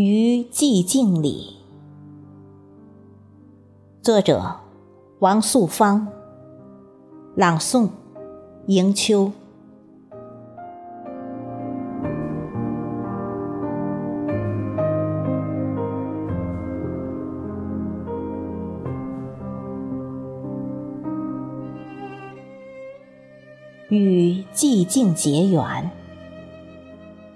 于寂静里。作者：王素芳。朗诵：迎秋。与寂静结缘，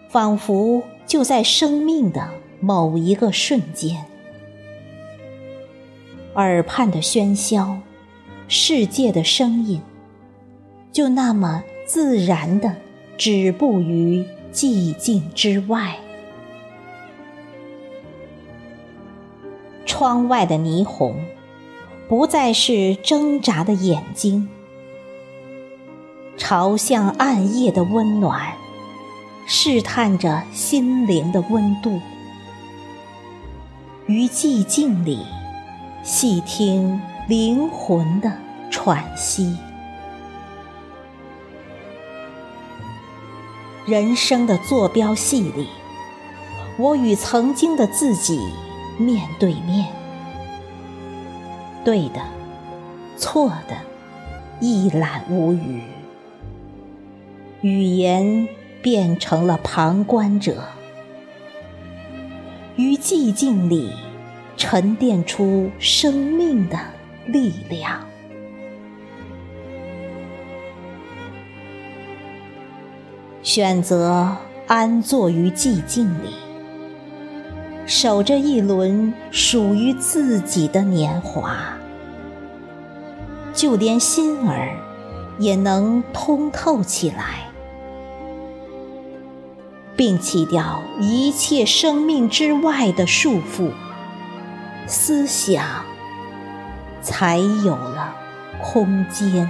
仿佛就在生命的某一个瞬间，耳畔的喧嚣，世界的声音，就那么自然的止步于寂静之外。窗外的霓虹，不再是挣扎的眼睛。朝向暗夜的温暖，试探着心灵的温度。于寂静里，细听灵魂的喘息。人生的坐标系里，我与曾经的自己面对面。对的，错的，一览无余。语言变成了旁观者，于寂静里沉淀出生命的力量。选择安坐于寂静里，守着一轮属于自己的年华，就连心儿也能通透起来。并弃掉一切生命之外的束缚，思想才有了空间。